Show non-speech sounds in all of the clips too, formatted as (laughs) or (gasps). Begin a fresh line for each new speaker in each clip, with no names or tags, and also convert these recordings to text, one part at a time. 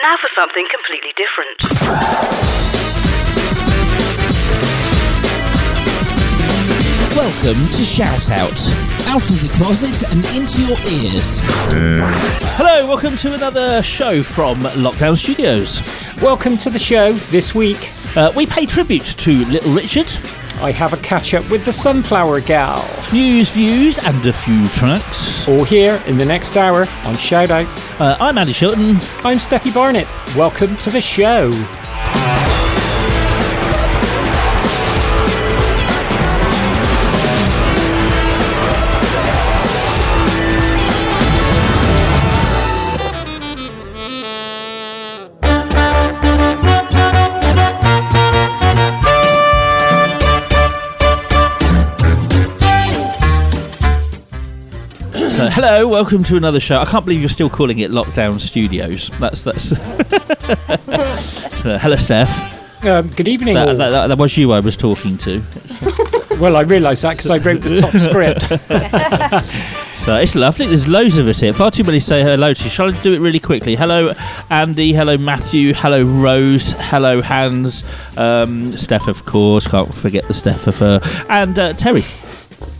And now for something completely different.
Welcome to Shout Out. Out of the closet and into your ears.
Hello, welcome to another show from Lockdown Studios.
Welcome to the show this week.
Uh, we pay tribute to Little Richard,
I have a catch up with the Sunflower Gal.
news, views, and a few tracks.
All here in the next hour on Shout Out.
Uh, I'm Andy Shilton.
I'm Steffi Barnett. Welcome to the show.
Hello, welcome to another show. I can't believe you're still calling it Lockdown Studios. That's that's. (laughs) so, hello, Steph.
Um, good evening.
That,
all.
that, that, that was you I was talking to.
well, I realised that because I wrote the top script. (laughs)
So it's lovely. There's loads of us here. Far too many to say hello to. Shall I do it really quickly? Hello, Andy. Hello, Matthew. Hello, Rose. Hello, Hans. Um, Steph, of course. Can't forget the Steph of her. And uh, Terry.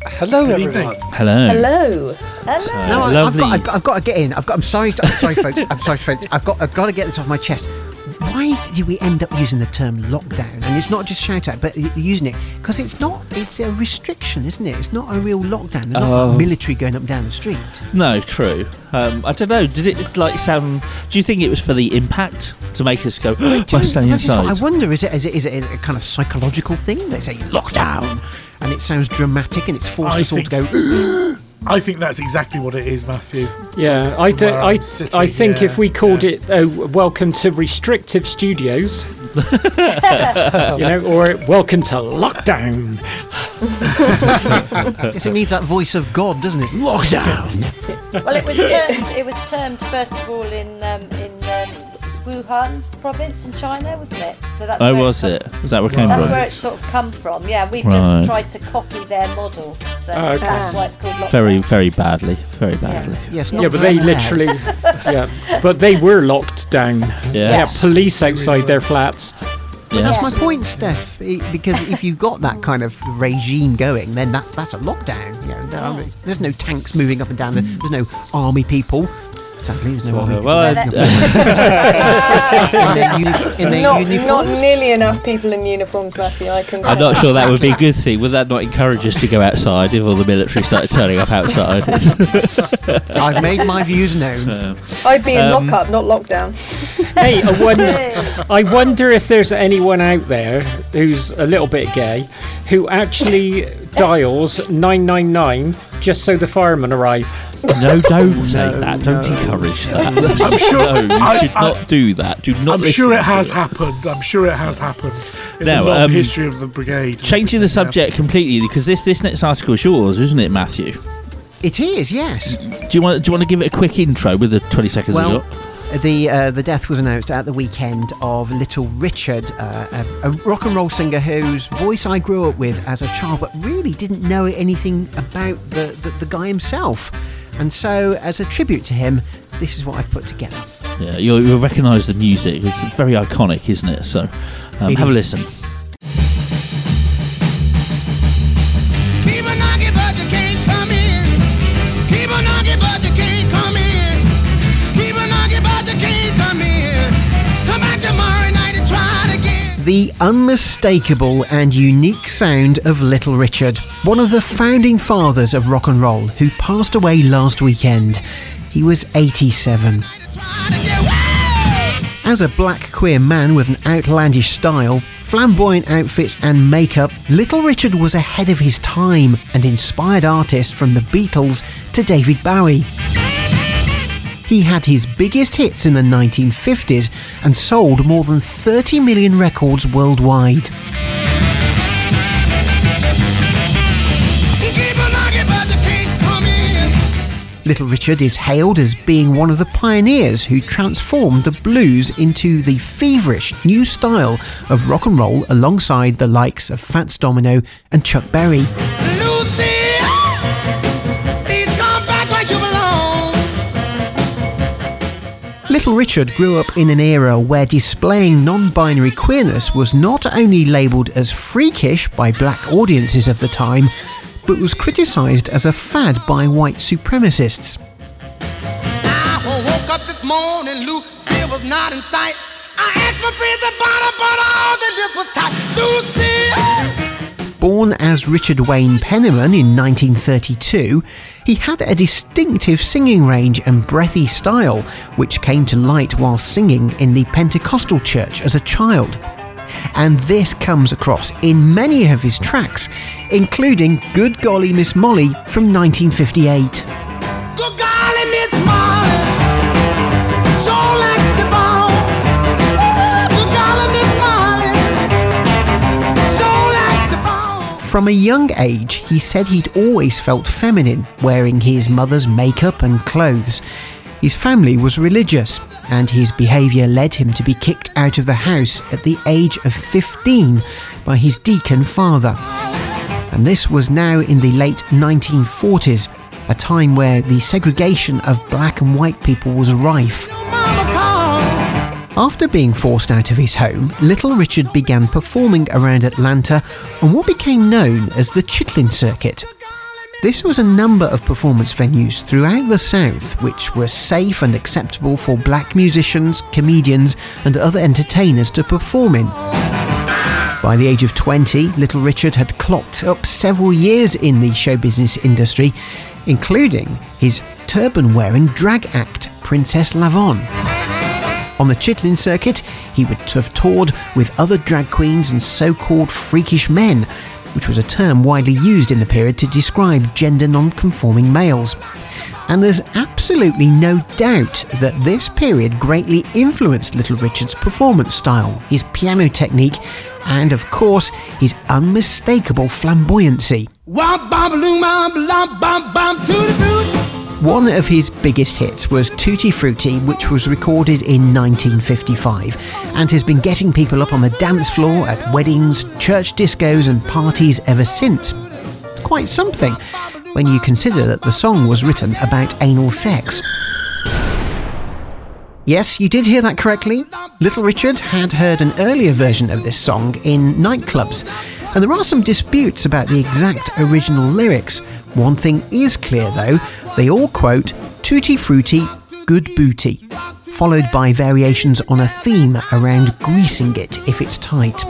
Hello, everyone.
Hello.
Hello. Hello.
No, I, I've, got, I've, got, I've got to get in. I've got. I'm sorry. I'm sorry, folks. I'm sorry, folks. I've got. I've got to get this off my chest. Why did we end up using the term lockdown? And it's not just shout out, but using it because it's not. It's a restriction, isn't it? It's not a real lockdown. There's not
Oh.
military going up and down the street.
No, true. Um, I don't know. Did it like sound? Do you think it was for the impact to make us go? (gasps) I stay
That's just what
inside.
I wonder. Is it? Is it? Is it a kind of psychological thing? They say lockdown, and it sounds dramatic, and it's forced
I
us all to go. (gasps)
I think that's exactly what it is, Matthew.
Yeah, I, do,
Where
I,
I'm sitting,
I think
yeah,
if we called
yeah.
it uh, Welcome to Restrictive Studios, (laughs) you know, or Welcome to Lockdown.
Yes, it needs that voice of God, doesn't it? Lockdown.
Well, it was termed. It was termed first of all in um, in um, Wuhan province in China, wasn't it? So that's
Oh,
where
was
it's
it? Was that where it came
That's
from?
where it's sort of come from. Yeah, we've
Right.
just tried to copy their model. So
Oh, okay.
that's why it's called lockdown.
Very, very badly. Very badly.
Yes,
Yeah, but they
bad.
literally, (laughs) yeah, but they were locked down.
Yeah.
Yeah, police outside their flats.
Yeah.
That's my point, Steph. I- Because if you've got that kind of regime going, then that's that's a lockdown. You know, there's no tanks moving up and down. There's no army people. Sadly, there's no army.
Well,
Well,
uh, (laughs)
in their, uni- in their
not, not nearly enough people in uniforms, Matthew. I can.
I'm not sure that would be a good thing. Would that not encourage us to go outside if all the military started turning up outside? (laughs)
I've made my views known.
Uh,
I'd be in
Um,
lockup, not lockdown.
Hey, I (laughs) wonder, I wonder if there's anyone out there who's a little bit gay who actually dials 999 just so the firemen arrive.
No, don't say that. Don't encourage that. (laughs)
I'm sure-
No, you
I-
should
I-
not do that. Do not.
I'm sure it
to
has happened. I'm sure it has happened in
Now,
the long
um,
history of the brigade.
Changing the subject completely because this this next article is yours, isn't it, Matthew?
It is, yes.
Do you want do you want to give it a quick intro with the 20 seconds we
Well,
got?
the uh, the death was announced at the weekend of Little Richard, uh, a, a rock and roll singer whose voice I grew up with as a child, but really didn't know anything about the, the, the guy himself. And so, as a tribute to him, this is what I've put together.
Yeah, you'll, you'll recognise the music. It's very iconic, isn't it? So, um, have a listen.
The unmistakable and unique sound of Little Richard, one of the founding fathers of rock and roll, who passed away last weekend. He was 87.
Try it again. Woo!
As a black queer man with an outlandish style, flamboyant outfits, and makeup, Little Richard was ahead of his time and inspired artists from the Beatles to David Bowie. He had his biggest hits in the 1950s and sold more than 30 million records worldwide. Little Richard is hailed as being one of the pioneers who transformed the blues into the feverish new style of rock and roll alongside the likes of Fats Domino and Chuck Berry. Little Richard grew up in an era where displaying non binary queerness was not only labelled as freakish by black audiences of the time, but was criticised as a fad by white supremacists.
Morning,
Born as Richard Wayne Penniman in 1932, he had a distinctive singing range and breathy style, which came to light while singing in the Pentecostal church as a child. And this comes across in many of his tracks, including Good Golly Miss Molly from 1958.
Good golly, Miss Molly.
From a young age, he said he'd always felt feminine, wearing his mother's makeup and clothes. His family was religious, and his behaviour led him to be kicked out of the house at the age of 15 by his deacon father. And this was now in the late 1940s, a time where the segregation of black and white people was rife. After being forced out of his home, Little Richard began performing around Atlanta on what became known as the Chitlin Circuit. This was a number of performance venues throughout the South which were safe and acceptable for black musicians, comedians, and other entertainers to perform in. By the age of 20, Little Richard had clocked up several years in the show business industry, including his turban wearing drag act, Princess LaVonne. On the Chitlin circuit, he would have toured with other drag queens and so called freakish men, which was a term widely used in the period to describe gender non conforming males. And there's absolutely no doubt that this period greatly influenced Little Richard's performance style, his piano technique, and of course, his unmistakable flamboyancy. One of his biggest hits was Tutti Frutti, which was recorded in 1955 and has been getting people up on the dance floor at weddings, church discos, and parties ever since. It's quite something when you consider that the song was written about anal sex. Yes, you did hear that correctly. Little Richard had heard an earlier version of this song in nightclubs, and there are some disputes about the exact original lyrics. One thing is clear though, they all quote Tutti Frutti, Good Booty, followed by variations on a theme around greasing it if it's tight.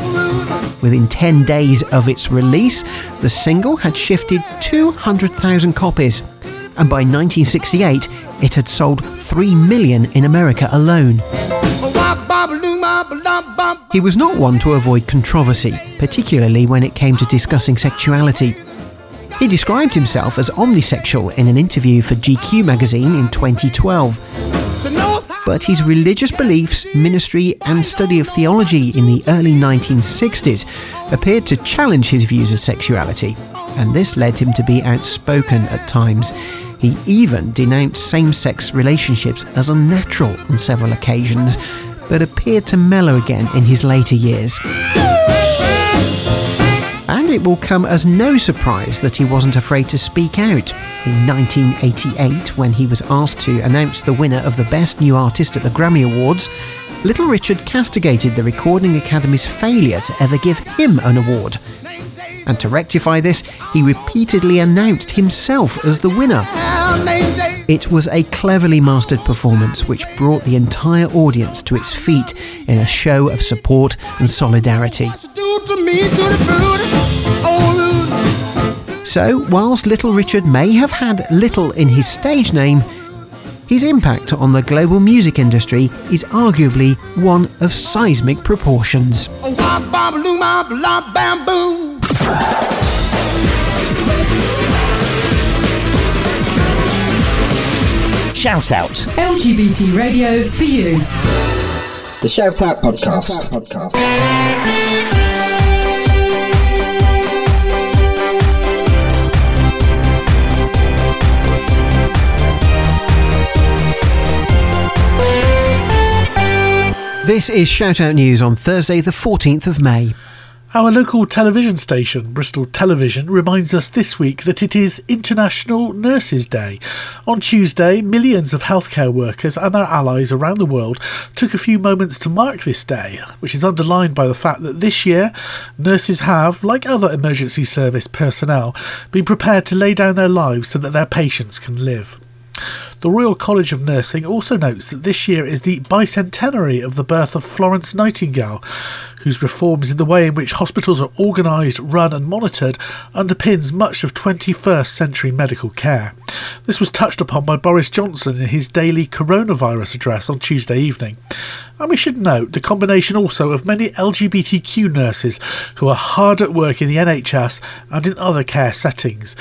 Within 10 days of its release, the single had shifted 200,000 copies, and by 1968, it had sold 3 million in America alone. He was not one to avoid controversy, particularly when it came to discussing sexuality. He described himself as omnisexual in an interview for GQ magazine in 2012.
She knows how.
But his religious beliefs, ministry, and study of theology in the early 1960s appeared to challenge his views of sexuality, and this led him to be outspoken at times. He even denounced same sex relationships as unnatural on several occasions, but appeared to mellow again in his later years. And it will come as no surprise that he wasn't afraid to speak out. In 1988, when he was asked to announce the winner of the Best New Artist at the Grammy Awards, Little Richard castigated the Recording Academy's failure to ever give him an award. And to rectify this, he repeatedly announced himself as the winner. It was a cleverly mastered performance which brought the entire audience to its feet in a show of support and solidarity. So, whilst Little Richard may have had little in his stage name, his impact on the global music industry is arguably one of seismic proportions.
Shout out.
LGBT radio for you.
The Shout Out Podcast.
This is Shout Out News on Thursday, the 14th of May.
Our local television station, Bristol Television, reminds us this week that it is International Nurses Day. On Tuesday, millions of healthcare workers and their allies around the world took a few moments to mark this day, which is underlined by the fact that this year, nurses have, like other emergency service personnel, been prepared to lay down their lives so that their patients can live. The Royal College of Nursing also notes that this year is the bicentenary of the birth of Florence Nightingale, whose reforms in the way in which hospitals are organised, run, and monitored underpins much of 21st century medical care. This was touched upon by Boris Johnson in his daily coronavirus address on Tuesday evening. And we should note the combination also of many LGBTQ nurses who are hard at work in the NHS and in other care settings.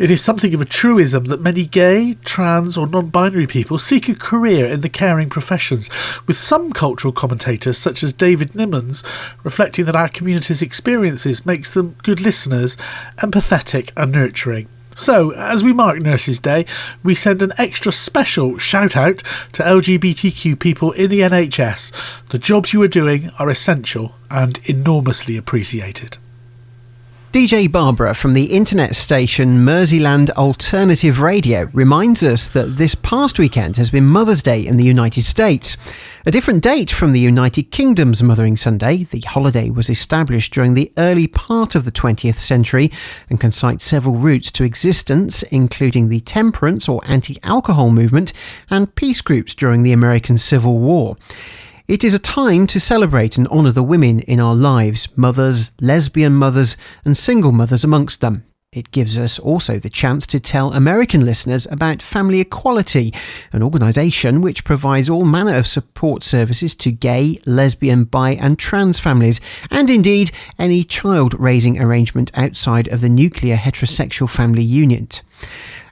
It is something of a truism that many gay, trans, or non binary people seek a career in the caring professions, with some cultural commentators, such as David Nimmons, reflecting that our community's experiences makes them good listeners, empathetic, and nurturing. So, as we mark Nurses Day, we send an extra special shout out to LGBTQ people in the NHS. The jobs you are doing are essential and enormously appreciated.
DJ Barbara from the internet station Merseyland Alternative Radio reminds us that this past weekend has been Mother's Day in the United States. A different date from the United Kingdom's Mothering Sunday, the holiday was established during the early part of the 20th century and can cite several routes to existence, including the temperance or anti alcohol movement and peace groups during the American Civil War. It is a time to celebrate and honour the women in our lives, mothers, lesbian mothers, and single mothers amongst them. It gives us also the chance to tell American listeners about Family Equality, an organisation which provides all manner of support services to gay, lesbian, bi, and trans families, and indeed any child raising arrangement outside of the nuclear heterosexual family unit.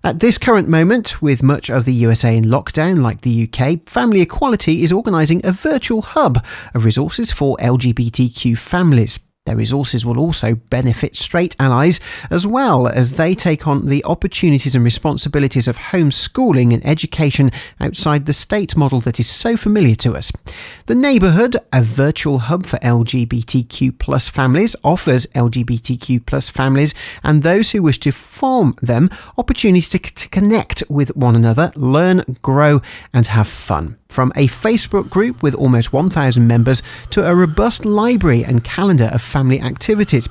At this current moment, with much of the USA in lockdown like the UK, Family Equality is organising a virtual hub of resources for LGBTQ families. Their resources will also benefit straight allies as well as they take on the opportunities and responsibilities of homeschooling and education outside the state model that is so familiar to us. The Neighbourhood, a virtual hub for LGBTQ plus families, offers LGBTQ plus families and those who wish to form them opportunities to, to connect with one another, learn, grow, and have fun. From a Facebook group with almost 1,000 members to a robust library and calendar of family activities.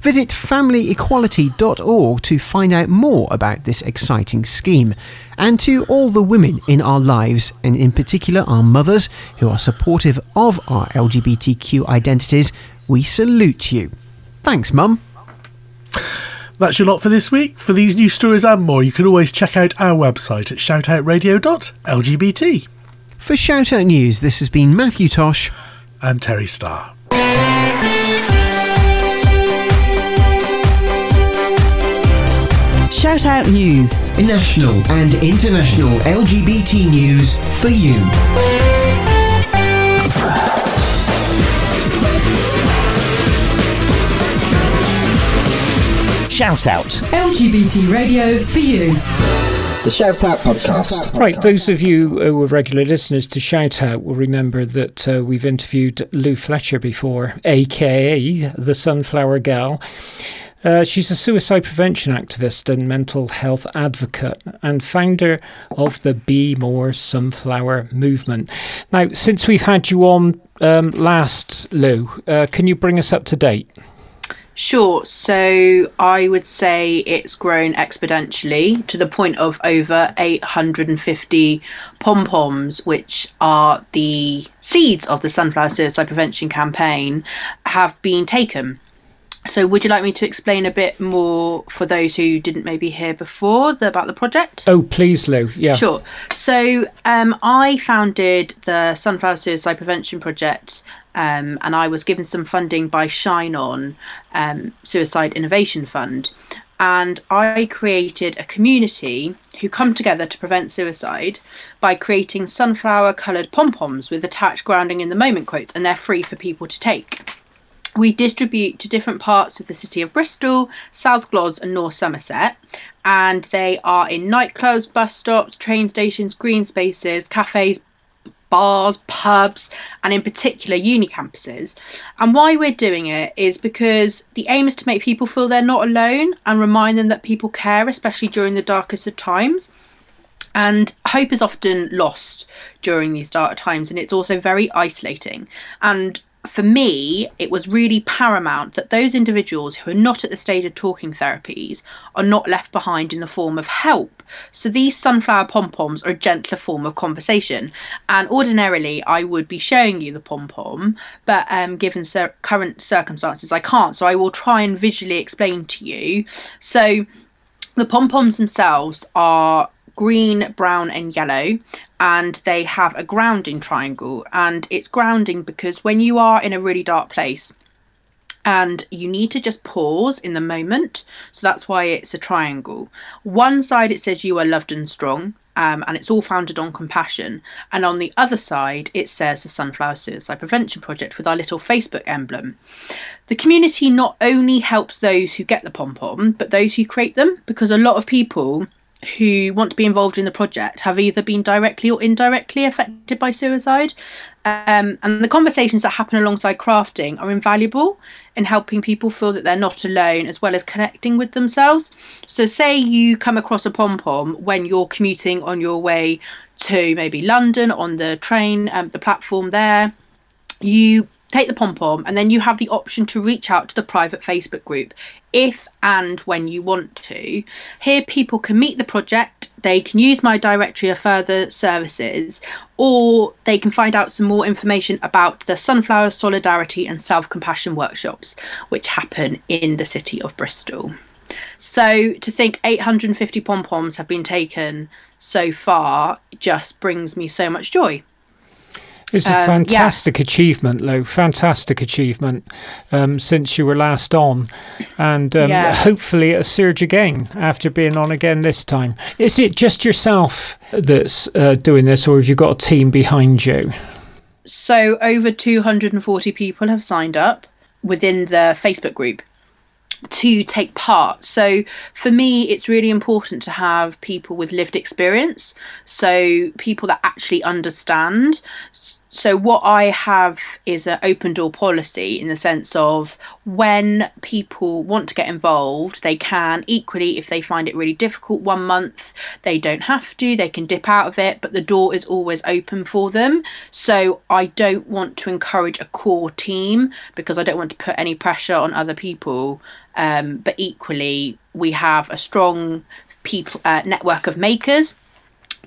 Visit familyequality.org to find out more about this exciting scheme. And to all the women in our lives, and in particular our mothers who are supportive of our LGBTQ identities, we salute you. Thanks, Mum.
That's your lot for this week. For these new stories and more, you can always check out our website at shoutoutradio.lgbt.
For Shoutout News, this has been Matthew Tosh
and Terry Starr.
Shout Out News.
National and international LGBT news for you.
Shout Out.
LGBT radio for you.
The Shout Out Podcast.
Right, those of you who are regular listeners to Shout Out will remember that uh, we've interviewed Lou Fletcher before, aka the Sunflower Gal. Uh, she's a suicide prevention activist and mental health advocate and founder of the Be More Sunflower movement. Now, since we've had you on um, last, Lou, uh, can you bring us up to date?
Sure. So I would say it's grown exponentially to the point of over 850 pom poms, which are the seeds of the Sunflower Suicide Prevention campaign, have been taken. So, would you like me to explain a bit more for those who didn't maybe hear before the, about the project?
Oh, please, Lou. Yeah.
Sure. So, um, I founded the Sunflower Suicide Prevention Project um, and I was given some funding by Shine On um, Suicide Innovation Fund. And I created a community who come together to prevent suicide by creating sunflower coloured pom poms with attached grounding in the moment quotes, and they're free for people to take. We distribute to different parts of the city of Bristol, South Glos, and North Somerset, and they are in nightclubs, bus stops, train stations, green spaces, cafes, bars, pubs, and in particular uni campuses. And why we're doing it is because the aim is to make people feel they're not alone and remind them that people care, especially during the darkest of times. And hope is often lost during these dark times, and it's also very isolating. And for me, it was really paramount that those individuals who are not at the stage of talking therapies are not left behind in the form of help. So these sunflower pom poms are a gentler form of conversation. And ordinarily, I would be showing you the pom pom, but um, given cir- current circumstances, I can't. So I will try and visually explain to you. So the pom poms themselves are green, brown, and yellow, and they have a grounding triangle. And it's grounding because when you are in a really dark place, and you need to just pause in the moment. So that's why it's a triangle. One side it says you are loved and strong, um, and it's all founded on compassion. And on the other side, it says the Sunflower Suicide Prevention Project with our little Facebook emblem. The community not only helps those who get the pom pom, but those who create them, because a lot of people who want to be involved in the project have either been directly or indirectly affected by suicide. Um, and the conversations that happen alongside crafting are invaluable in helping people feel that they're not alone as well as connecting with themselves. So, say you come across a pom pom when you're commuting on your way to maybe London on the train, um, the platform there, you take the pom pom and then you have the option to reach out to the private Facebook group if and when you want to. Here, people can meet the project, they can use my directory of further services, or they can find out some more information about the Sunflower Solidarity and Self Compassion workshops, which happen in the city of Bristol. So, to think 850 pom poms have been taken so far just brings me so much joy.
It's a
Um, yeah.
fantastic achievement, Lou. Fantastic achievement um, since you were last on, and um,
Yeah.
hopefully a surge again after being on again this time. Is it just yourself that's uh, doing this, or have you got a team behind you?
So, over 240 people have signed up within the Facebook group to take part. So, for me, it's really important to have people with lived experience. So, people that actually understand. So, what I have is an open door policy in the sense of when people want to get involved, they can. Equally, if they find it really difficult one month, they don't have to, they can dip out of it, but the door is always open for them. So, I don't want to encourage a core team because I don't want to put any pressure on other people. Um, but equally, we have a strong people uh, network of makers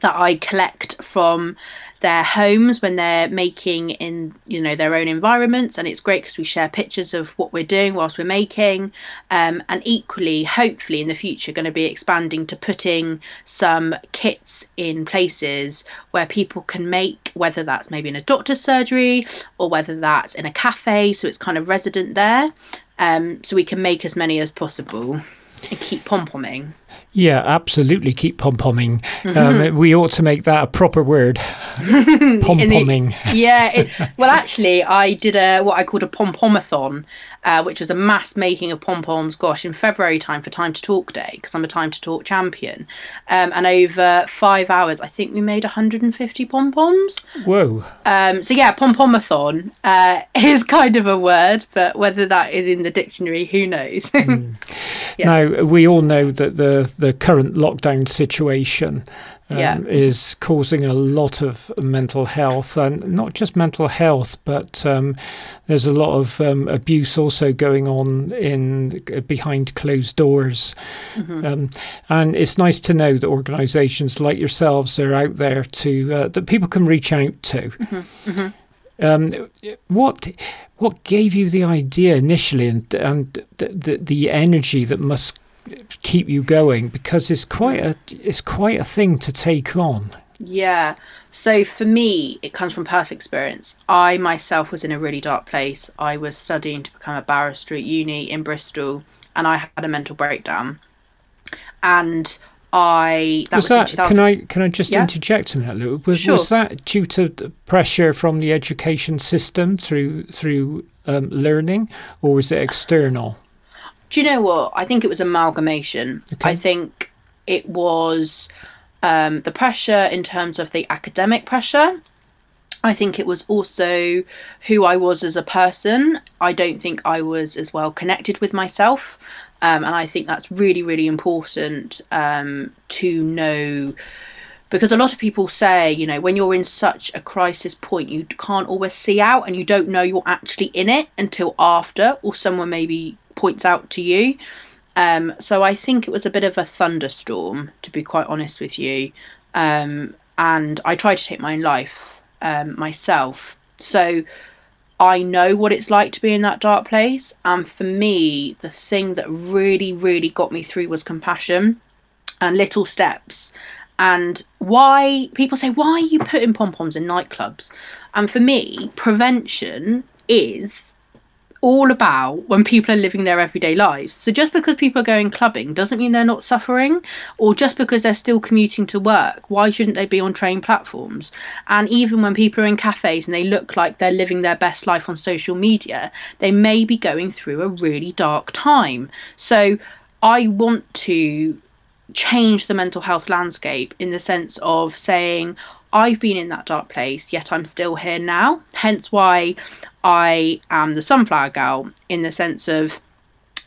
that I collect from their homes when they're making in you know their own environments. And it's great because we share pictures of what we're doing whilst we're making. Um, and equally hopefully in the future going to be expanding to putting some kits in places where people can make whether that's maybe in a doctor's surgery or whether that's in a cafe. So it's kind of resident there. Um, so we can make as many as possible and keep pom-pomming
Yeah, absolutely. Keep pom pomming.
Mhm.
Um, we ought to make that a proper word. (laughs) Pom pomming.
yeah. It, (laughs) well, actually, I did a what I called a pom pomathon, uh, which was a mass making of pom poms. Gosh, in February time for Time to Talk Day because I'm a Time to Talk champion, um, and over five hours, I think we made 150 pom poms.
Whoa.
Um, so yeah, pom pomathon uh, (laughs) is kind of a word, but whether that is in the dictionary, who knows? Yeah.
Now we all know that the the current lockdown situation um,
Yeah.
is causing a lot of mental health, and not just mental health, but um, there's a lot of um, abuse also going on in behind closed doors.
Mhm.
Um, and it's nice to know that organisations like yourselves are out there to uh, that people can reach out to.
Mhm, mhm.
Um, what what gave you the idea initially, and and the, the the energy that must keep you going? Because it's quite a it's quite a thing to take on.
Yeah. So for me, it comes from past experience. I myself was in a really dark place. I was studying to become a barrister at uni in Bristol, and I had a mental breakdown. And I that
was
was,
that?
2000
Can I can I just
Yeah.
interject a minute, Lou? Was,
Sure.
was that due to the pressure from the education system through through um, learning, or was it external?
Do you know what? I think it was amalgamation. I think it was um, the pressure in terms of the academic pressure. I think it was also who I was as a person. I don't think I was as well connected with myself. Um, and I think that's really, really important um, to know because a lot of people say, you know, when you're in such a crisis point, you can't always see out and you don't know you're actually in it until after, or someone maybe points out to you. Um, so I think it was a bit of a thunderstorm, to be quite honest with you. Um, and I tried to take my own life um, myself. So I know what it's like to be in that dark place. And for me, the thing that really, really got me through was compassion and little steps. And why people say, why are you putting pom poms in nightclubs? And for me, prevention is all about when people are living their everyday lives. So just because people are going clubbing doesn't mean they're not suffering, or just because they're still commuting to work, why shouldn't they be on train platforms? And even when people are in cafes and they look like they're living their best life on social media, they may be going through a really dark time. So I want to change the mental health landscape in the sense of saying, I've been in that dark place, yet I'm still here now. Hence why I am the Sunflower girl in the sense of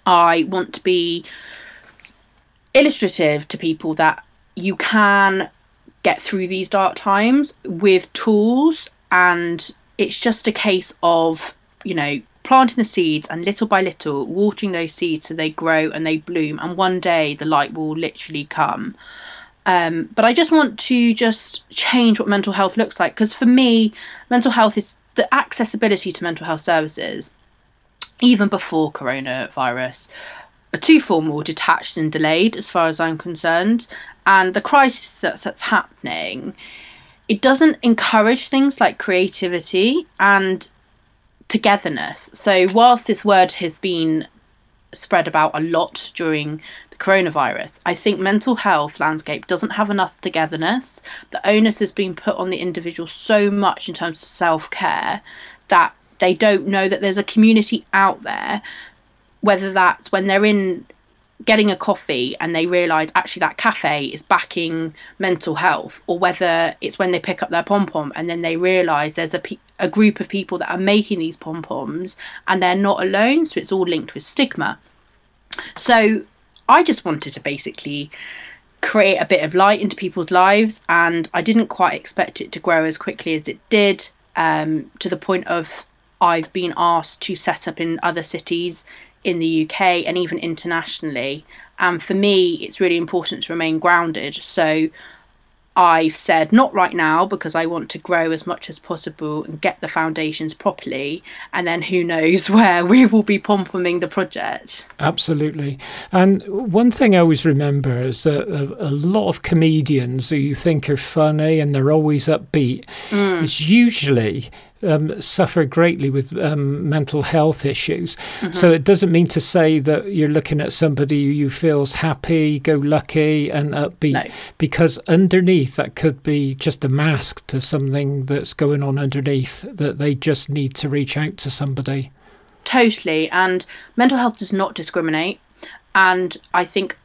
I want to be illustrative to people that you can get through these dark times with tools, and it's just a case of, you know, planting the seeds and little by little watering those seeds so they grow and they bloom, and one day the light will literally come. Um, but I just want to just change what mental health looks like because for me, mental health is the accessibility to mental health services, even before coronavirus, are too formal, detached, and delayed as far as I'm concerned. And the crisis that's, that's happening, it doesn't encourage things like creativity and togetherness. So, whilst this word has been spread about a lot during the coronavirus, I think mental health landscape doesn't have enough togetherness. The onus has been put on the individual so much in terms of self care that they don't know that there's a community out there, whether that's when they're in getting a coffee and they realise actually that cafe is backing mental health, or whether it's when they pick up their pom pom and then they realise there's a, pe- a group of people that are making these pom poms and they're not alone, so it's all linked with stigma. So I just wanted to basically create a bit of light into people's lives, and I didn't quite expect it to grow as quickly as it did, um, to the point of I've been asked to set up in other cities in the UK and even internationally. And for me, it's really important to remain grounded. So I've said not right now because I want to grow as much as possible and get the foundations properly. And then who knows (laughs) where we will be pom pomming the project.
Absolutely. And one thing I always remember is that a, a, lot of comedians who you think are funny and they're always upbeat, mm. it's usually um, suffer greatly with um, mental health issues. Mm-hmm. So it doesn't mean to say that you're looking at somebody who feels happy, go lucky, and upbeat, no. because underneath that could be just a mask to something that's going on underneath that they just need to reach out to somebody.
Totally. And mental health does not discriminate. And I think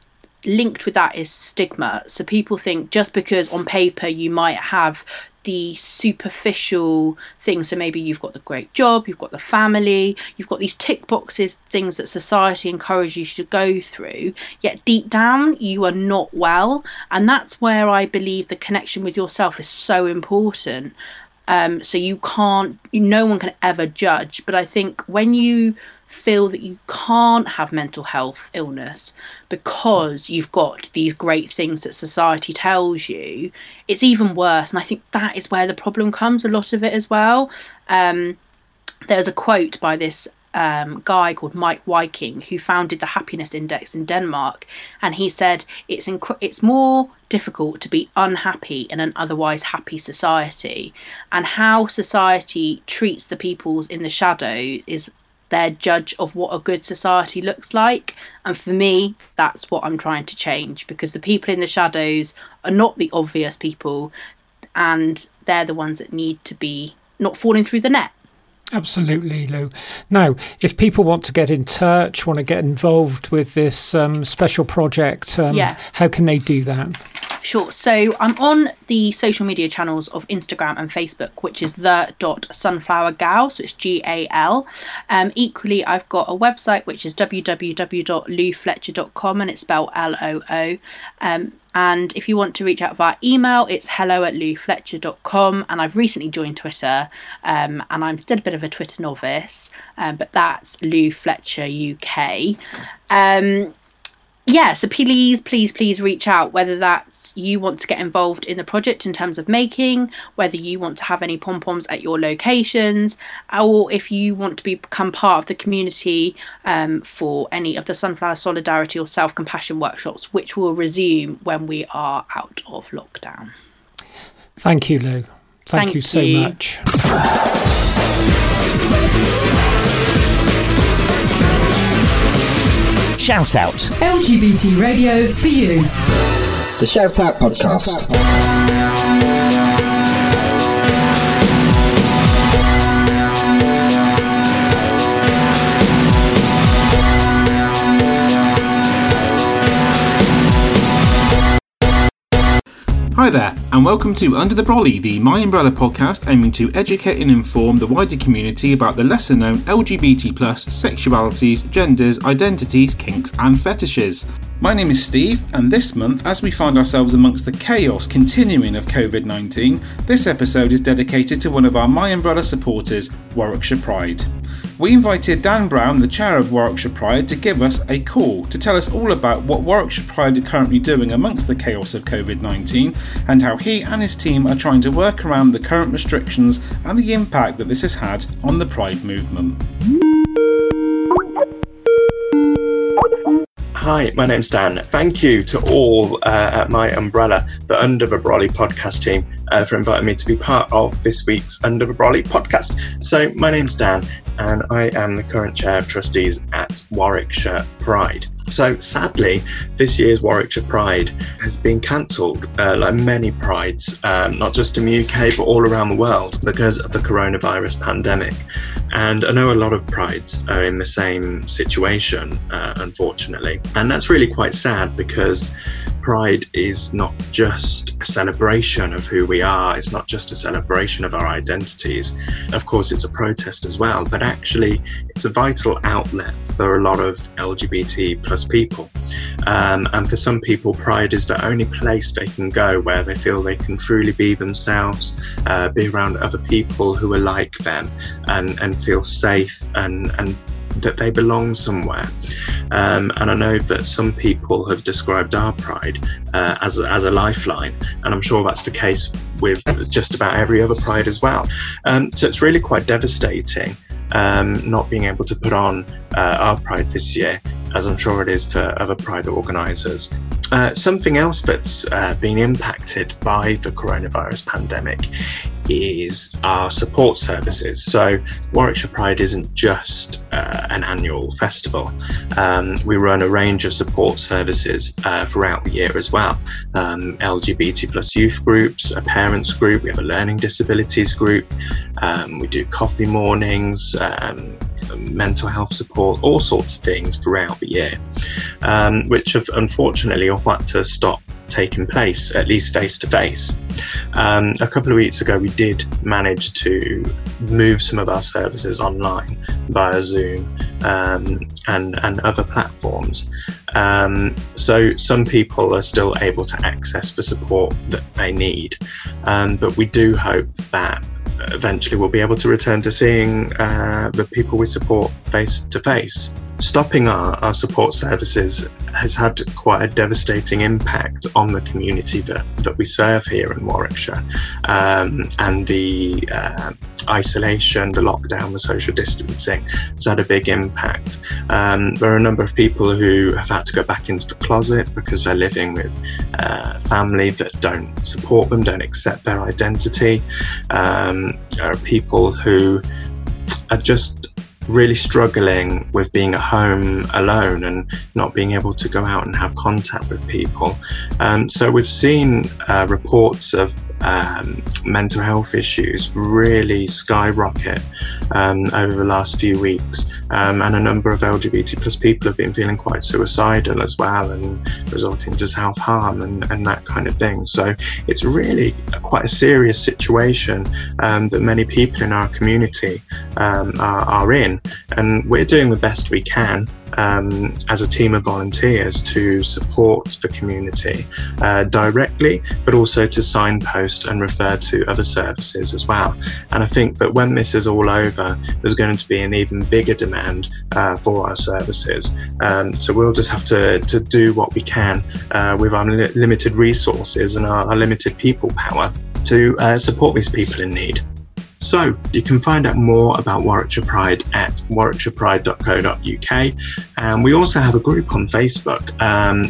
linked with that is stigma. So people think just because on paper you might have the superficial things. So maybe you've got the great job, you've got the family, you've got these tick boxes, things that society encourages you to go through. Yet deep down, you are not well. And that's where I believe the connection with yourself is so important. Um, so you can't, no one can ever judge. But I think when you feel that you can't have mental health illness because you've got these great things that society tells you, it's even worse. And I think that is where the problem comes, a lot of it as well. Um, there's a quote by this um, guy called Meik Wiking who founded the Happiness Index in Denmark, and he said it's inc- it's more difficult to be unhappy in an otherwise happy society, and how society treats the peoples in the shadow is their judge of what a good society looks like. And for me, that's what I'm trying to change because the people in the shadows are not the obvious people and they're the ones that need to be not falling through the net.
Absolutely, Lou. Now, if people want to get in touch, want to get involved with this um, special project, um,
yeah.
how can they do that?
Sure. So I'm on the social media channels of Instagram and Facebook, which is the dot sunflower gal. So it's G A L. Um, equally, I've got a website which is www.loufletcher.com and it's spelled L O O. Um, and if you want to reach out via email, it's hello at loufletcher.com. And I've recently joined Twitter um, and I'm still a bit of a Twitter novice, um, but that's Lou Fletcher UK. Um, yeah, so please, please, please reach out, whether that's you want to get involved in the project in terms of making, whether you want to have any pom poms at your locations, or if you want to become part of the community um, for any of the Sunflower Solidarity or Self Compassion workshops, which will resume when we are out of lockdown.
Thank you, Lou. Thank,
Thank
you so
you.
much.
Shout out.
LGBT radio for you.
The Shout Out Podcast.
Hi there, and welcome to Under the Brolly, the My Umbrella podcast aiming to educate and inform the wider community about the lesser known LGBT plus sexualities, genders, identities, kinks, and fetishes. My name is Steve, and this month, as we find ourselves amongst the chaos continuing of COVID 19, this episode is dedicated to one of our My Umbrella supporters, Warwickshire Pride. We invited Dan Brown, the chair of Warwickshire Pride, to give us a call to tell us all about what Warwickshire Pride are currently doing amongst the chaos of COVID 19 and how he and his team are trying to work around the current restrictions and the impact that this has had on the Pride movement.
Hi, my name's Dan. Thank you to all uh, at my umbrella, the Under the Brolly podcast team, uh, for inviting me to be part of this week's Under the Brolly podcast. So, my name's Dan, and I am the current chair of trustees at Warwickshire Pride. So, sadly, this year's Warwickshire Pride has been cancelled, uh, like many prides, um, not just in the UK, but all around the world because of the coronavirus pandemic. And I know a lot of prides are in the same situation, uh, unfortunately. And that's really quite sad because Pride is not just a celebration of who we are, it's not just a celebration of our identities. Of course, it's a protest as well, but actually, it's a vital outlet for a lot of LGBT plus people. Um, and for some people, Pride is the only place they can go where they feel they can truly be themselves, uh, be around other people who are like them, and, and feel safe and, and that they belong somewhere. Um, and I know that some people have described our pride uh, as, as a lifeline, and I'm sure that's the case with just about every other pride as well. Um, so it's really quite devastating um, not being able to put on uh, our pride this year, as I'm sure it is for other pride organisers. Uh, something else that's uh, been impacted by the coronavirus pandemic is our support services. So, Warwickshire Pride isn't just uh, an annual festival. Um, we run a range of support services uh, throughout the year as well. Um, LGBT plus youth groups, a parents group, we have a learning disabilities group, um, we do coffee mornings. Mental health support, all sorts of things throughout the year, um, which have unfortunately all had to stop taking place, at least face to face. A couple of weeks ago, we did manage to move some of our services online via Zoom um, and, and other platforms. Um, so some people are still able to access the support that they need, um, but we do hope that eventually we'll be able to return to seeing uh, the people we support face to face. Stopping our, our support services has had quite a devastating impact on the community that, that we serve here in Warwickshire. Um, and the uh, isolation, the lockdown, the social distancing has had a big impact. Um, there are a number of people who have had to go back into the closet because they're living with uh, family that don't support them, don't accept their identity. Um, there are people who are just really struggling with being at home alone and not being able to go out and have contact with people. Um, so we've seen uh, reports of um, mental health issues really skyrocket um, over the last few weeks, um, and a number of LGBT plus people have been feeling quite suicidal as well, and resulting to self harm and, and that kind of thing. So it's really quite a serious situation um, that many people in our community um, are, are in, and we're doing the best we can um, as a team of volunteers to support the community uh, directly, but also to signpost and refer to other services as well. And I think that when this is all over, there's going to be an even bigger demand uh, for our services. Um, so we'll just have to, to do what we can uh, with our li- limited resources and our, our limited people power to uh, support these people in need. So you can find out more about Warwickshire Pride at warwickshirepride.co.uk. And we also have a group on Facebook um,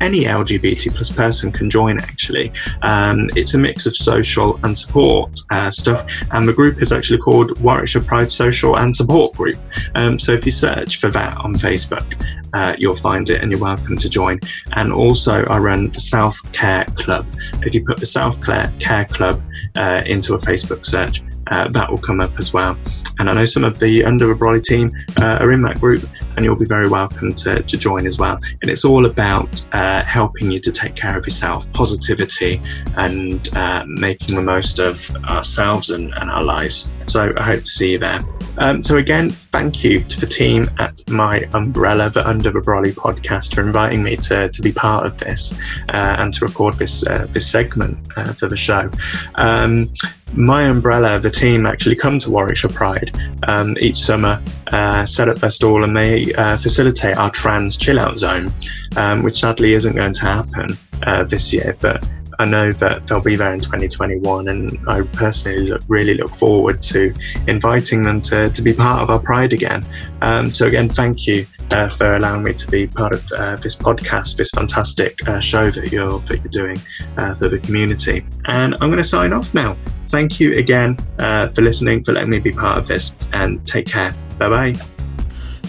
any LGBT plus person can join actually. Um, it's a mix of social and support uh, stuff. And the group is actually called Warwickshire Pride Social and Support Group. Um, so if you search for that on Facebook, uh, you'll find it and you're welcome to join. And also, I run the Self Care Club. If you put the Self Care Club uh, into a Facebook search, uh, that will come up as well. And I know some of the Under Brolly team uh, are in that group, and you'll be very welcome to, to join as well. And it's all about uh, helping you to take care of yourself, positivity, and uh, making the most of ourselves and, and our lives. So I hope to see you there. Um, so again, thank you to the team at My Umbrella, the Under the Brolly podcast, for inviting me to, to be part of this uh, and to record this uh, this segment for the show. Um, my umbrella, the team actually come to Warwickshire Pride um, each summer, uh, set up their stall, and they uh, facilitate our trans chill out zone, um, which sadly isn't going to happen uh, this year. But I know that they'll be there in 2021, and I personally look, really look forward to inviting them to, to be part of our Pride again. Um, so, again, thank you uh, for allowing me to be part of uh, this podcast, this fantastic uh, show that you're, that you're doing uh, for the community. And I'm going to sign off now. Thank you again uh, for listening, for letting me be part of this, and take care. Bye bye.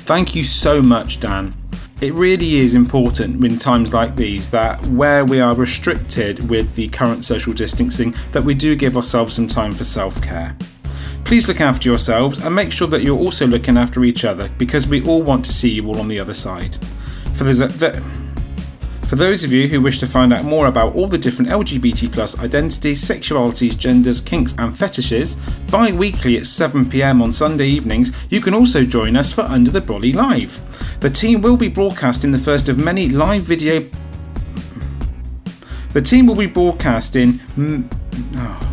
Thank you so much, Dan. It really is important in times like these that where we are restricted with the current social distancing that we do give ourselves some time for self-care. Please look after yourselves and make sure that you're also looking after each other because we all want to see you all on the other side. For there's for those of you who wish to find out more about all the different LGBT plus identities, sexualities, genders, kinks, and fetishes, bi weekly at 7pm on Sunday evenings, you can also join us for Under the Brolly Live. The team will be broadcasting the first of many live video. The team will be broadcasting. Oh. Ah.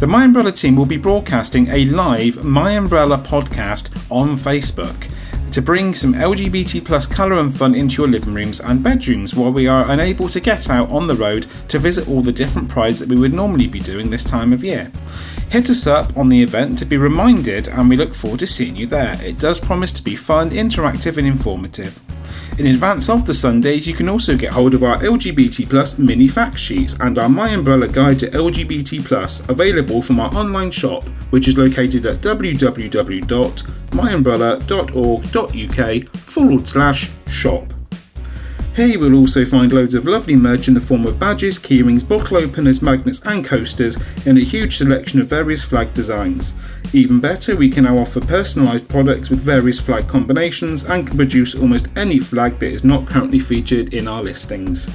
The My Umbrella team will be broadcasting a live My Umbrella podcast on Facebook to bring some LGBT plus colour and fun into your living rooms and bedrooms while we are unable to get out on the road to visit all the different prides that we would normally be doing this time of year. Hit us up on the event to be reminded, and we look forward to seeing you there. It does promise to be fun, interactive, and informative. In advance of the Sundays, you can also get hold of our LGBT Plus mini fact sheets and our My Umbrella Guide to LGBT Plus available from our online shop, which is located at www.myumbrella.org.uk forward slash shop. Here you will also find loads of lovely merch in the form of badges, keyrings, bottle openers, magnets, and coasters in a huge selection of various flag designs. Even better, we can now offer personalised products with various flag combinations and can produce almost any flag that is not currently featured in our listings.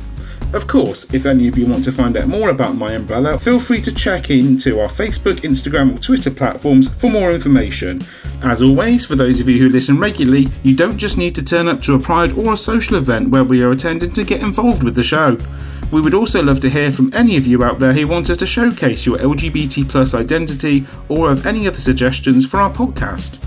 Of course, if any of you want to find out more about My Umbrella, feel free to check into our Facebook, Instagram, or Twitter platforms for more information. As always, for those of you who listen regularly, you don't just need to turn up to a Pride or a social event where we are attending to get involved with the show. We would also love to hear from any of you out there who want us to showcase your LGBT plus identity or have any other suggestions for our podcast.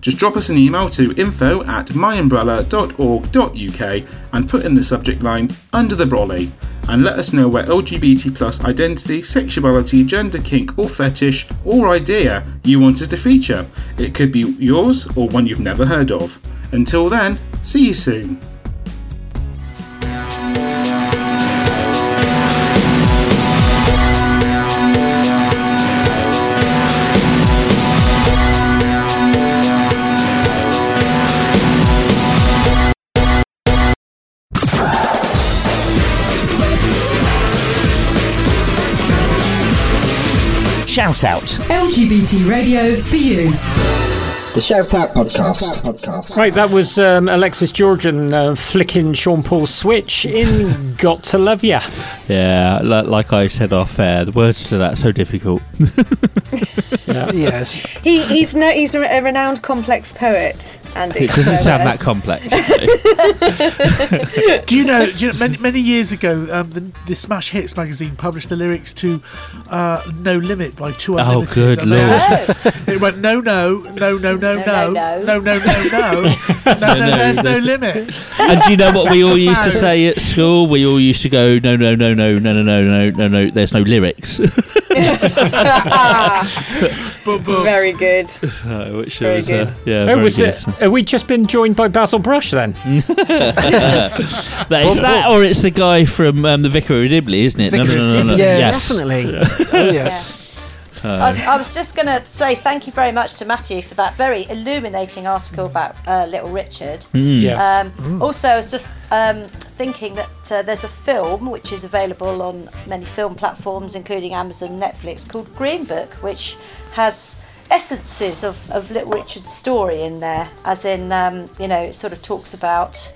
Just drop us an email to info at myumbrella.org.uk and put in the subject line Under the Brolly and let us know where LGBT plus identity, sexuality, gender kink or fetish or idea you want us to feature. It could be yours or one you've never heard of. Until then, see you soon.
Shout out.
LGBT radio for you.
The Shout Out Podcast.
Right, that was um, Alexis Jordan uh, flicking Sean Paul's switch in (laughs) Got to Love Ya.
Yeah, like I said off air, the words to that so difficult. (laughs)
Yes.
He, he's no, he's a renowned complex poet, Andy.
It doesn't
So,
sound
uh,
that complex.
do you know? Do you know many, many years ago, um, the, the Smash Hits magazine published the lyrics to uh, "No Limit" by Two
Oh,
Unlimited.
Oh, good
and
lord.
actually- It went no, no, no, no, no, no,
no,
no, no, no, no, no, no, no.
no,
There's no
there's-
limit.
and do you know what we all used to say at school? We all used to go, no, no, no, no, no, no, no, no, no, no. There's no lyrics,
Very good.
Uh, which
Very
was
good.
uh, yeah,
Oh,
very
was
good.
it, have we just been joined by Basil Brush then? (laughs)
that is that, or it's the guy from um, the Vicar of Dibley, isn't it?
Vicar of Dibley,
Yes.
definitely. (laughs)
Oh, yes.
I was, I was just going to say thank you very much to Matthew for that very illuminating article about uh, Little Richard.
Mm.
Yes.
Um, also, I was just um, thinking that uh, there's a film which is available on many film platforms, including Amazon, Netflix, called Green Book, which has essences of, of Little Richard's story in there, as in, um, you know, it sort of talks about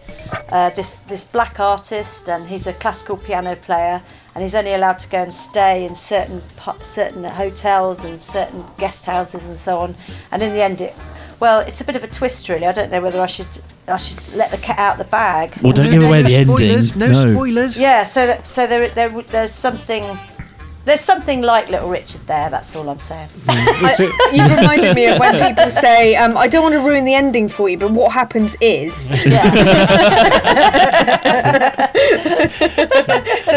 uh, this this black artist, and he's a classical piano player, and he's only allowed to go and stay in certain certain hotels and certain guest houses and so on. And in the end, it well, it's a bit of a twist, really. I don't know whether I should I should let the cat out the bag.
Well, don't give away the ending.
spoilers, no,
No.
spoilers.
Yeah, so that, so there, there there's something there's something like Little Richard there. That's all I'm saying. (laughs)
Is it-
You reminded me of when (laughs) people say, um, "I don't want to ruin the ending for you, but what happens is." (laughs) so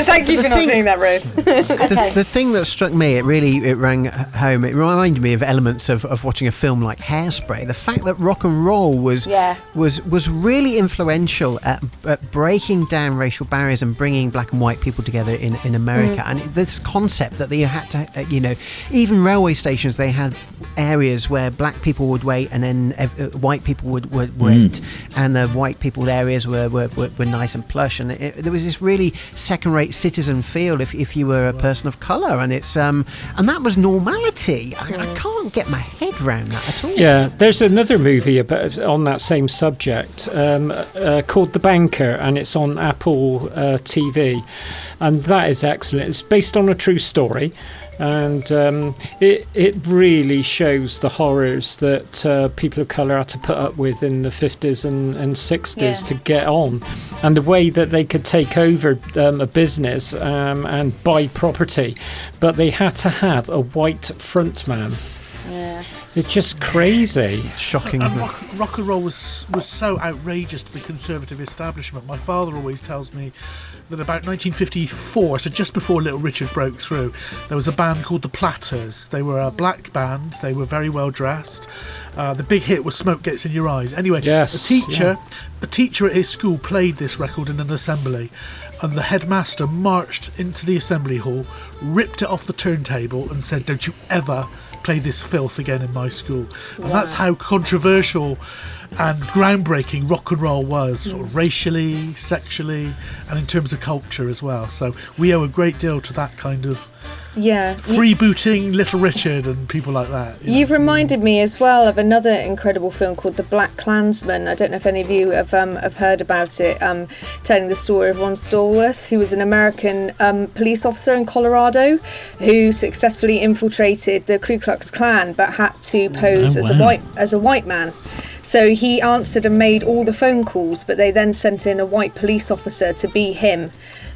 thank you
The
for not
thing-
doing that, Rose.
the, the thing that struck me, it really it rang home. It reminded me of elements of, of watching a film like Hairspray. The fact that rock and roll was
Yeah.
was was really influential at, at breaking down racial barriers and bringing black and white people together in, in America.
Mm.
And this concept that they had to, uh, you know, even railway stations, they had areas where black people would wait and then ev- uh, white people would, would wait, and the white people areas were, were, were, were nice and plush. And it, there was this really second-rate citizen feel if, if you were a person of colour, and it's um and that was normality. I, I can't get my head around that at all.
Yeah, there's another movie about on that same subject um, uh, called The Banker, and it's on Apple uh, TV, and that is excellent. It's based on a true story, and um, it it really shows the horrors that uh, people of colour had to put up with in the 50s and, and 60s
Yeah.
to get on, and the way that they could take over um, a business um, and buy property, but they had to have a white frontman.
Yeah.
It's just crazy.
Shocking,
And rock, rock and roll was was so outrageous to the conservative establishment. My father always tells me that about 1954, so just before Little Richard broke through, there was a band called the Platters. They were a black band. They were very well dressed. Uh, the big hit was "Smoke Gets in Your Eyes." Anyway,
Yes,
a teacher, a teacher at his school played this record in an assembly, and the headmaster marched into the assembly hall, ripped it off the turntable, and said, "Don't you ever." Play this filth again in my school, and that's how controversial and groundbreaking rock and roll was, sort of racially, sexually, and in terms of culture as well. So we owe a great deal to that kind of
Yeah.
freebooting Little Richard and people like that. you
you've reminded me as well of another incredible film called The Black Klansman. I don't know if any of you have, um, have heard about it, um, telling the story of Ron Stallworth, who was an American um, police officer in Colorado who successfully infiltrated the Ku Klux Klan but had to pose
Oh,
as a white as a white man. So he answered and made all the phone calls, but they then sent in a white police officer to be him.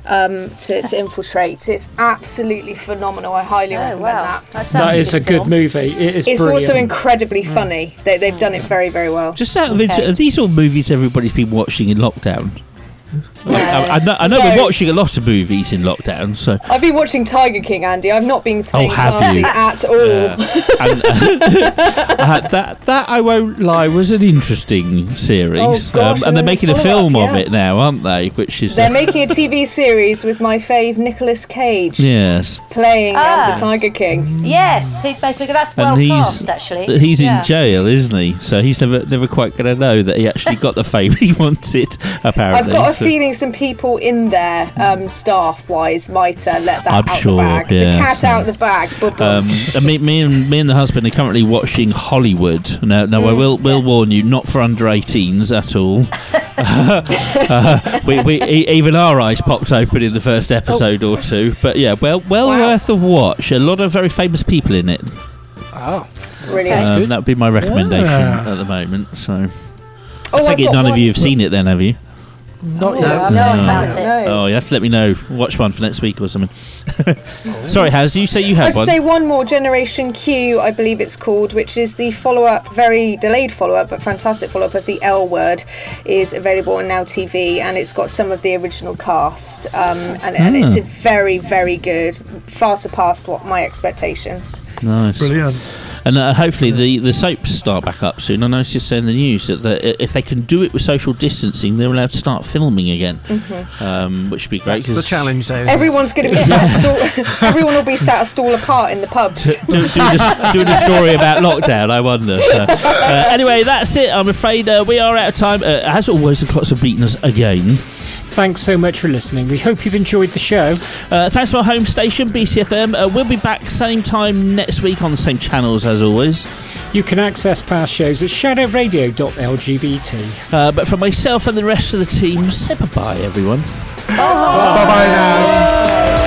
Um, to, to infiltrate. It's absolutely phenomenal. I highly
Oh,
recommend
wow.
that.
That
That is a good movie. It is
It's
brilliant.
also incredibly funny. They, they've done it very, very well.
Just out of interest, are these all movies everybody's been watching in lockdown? I, I know, I know
No.
we're watching a lot of movies in lockdown, so.
I've been watching Tiger King, Andy. I've not been staying
Oh, have you?
at all.
Yeah. (laughs) And, (laughs) uh, that that I won't lie was an interesting series, Um,
Oh, gosh,
and they're making a film
up,
of
yeah.
it now, aren't they? Which is
They're
uh,
making a TV (laughs) series with my fave Nicolas Cage
yes,
playing um,
Ah.
the Tiger King.
Yes, he, they that's well
and he's
cast actually.
he's
Yeah.
in jail, isn't he? So he's never never quite going to know that he actually got the fame he wanted. Apparently,
I've got a
So-
feeling some people in there, um, staff wise, might uh, let that
I'm
out
sure,
the bag.
yeah.
The cat out the bag. Boom, boom.
Um, and me, me and me and the husband are currently watching Hollywood. Now, now I
Mm,
will will warn you, not for under 18s at all. (laughs) (laughs) uh, we, we, e- even our eyes popped open in the first episode or two. But yeah, well, well
Wow.
worth a watch. A lot of very famous people in it.
Oh,
Brilliant.
Um, that would be my recommendation
Yeah.
at the moment. So,
Oh,
I take
I've
it
got
none of you have seen it then, have you?
Not
Oh,
yet.
I know about it.
Oh, you have to let me know. Watch one for next week or something. (laughs) Sorry, Has you say you have
I'd
one?
say one more, Generation Q, I believe it's called, which is the follow up, very delayed follow up, but fantastic follow up of the L Word, is available on Now TV, and it's got some of the original cast, um, and, and it's
Ah.
very, very good, far surpassed what my expectations.
Nice.
Brilliant.
And uh, hopefully the, the soaps start back up soon. I noticed in the news that the, if they can do it with social distancing, they're allowed to start filming again,
Mhm.
um, which would be great.
That's the challenge, though.
Everyone's going to be sat a stall, (laughs) (laughs) everyone will be sat a stall apart in the pubs. (laughs)
do, doing, a, doing a story about lockdown, I wonder. So, uh, anyway, that's it. I'm afraid uh, we are out of time. Uh, as always, the clocks have beaten us again.
Thanks so much for listening. We hope you've enjoyed the show.
Uh, thanks to our home station, BCFM. Uh, we'll be back same time next week on the same channels as always.
You can access past shows at shadowradio.lgbt.
Uh, but for myself and the rest of the team, say bye-bye, everyone.
Bye bye now.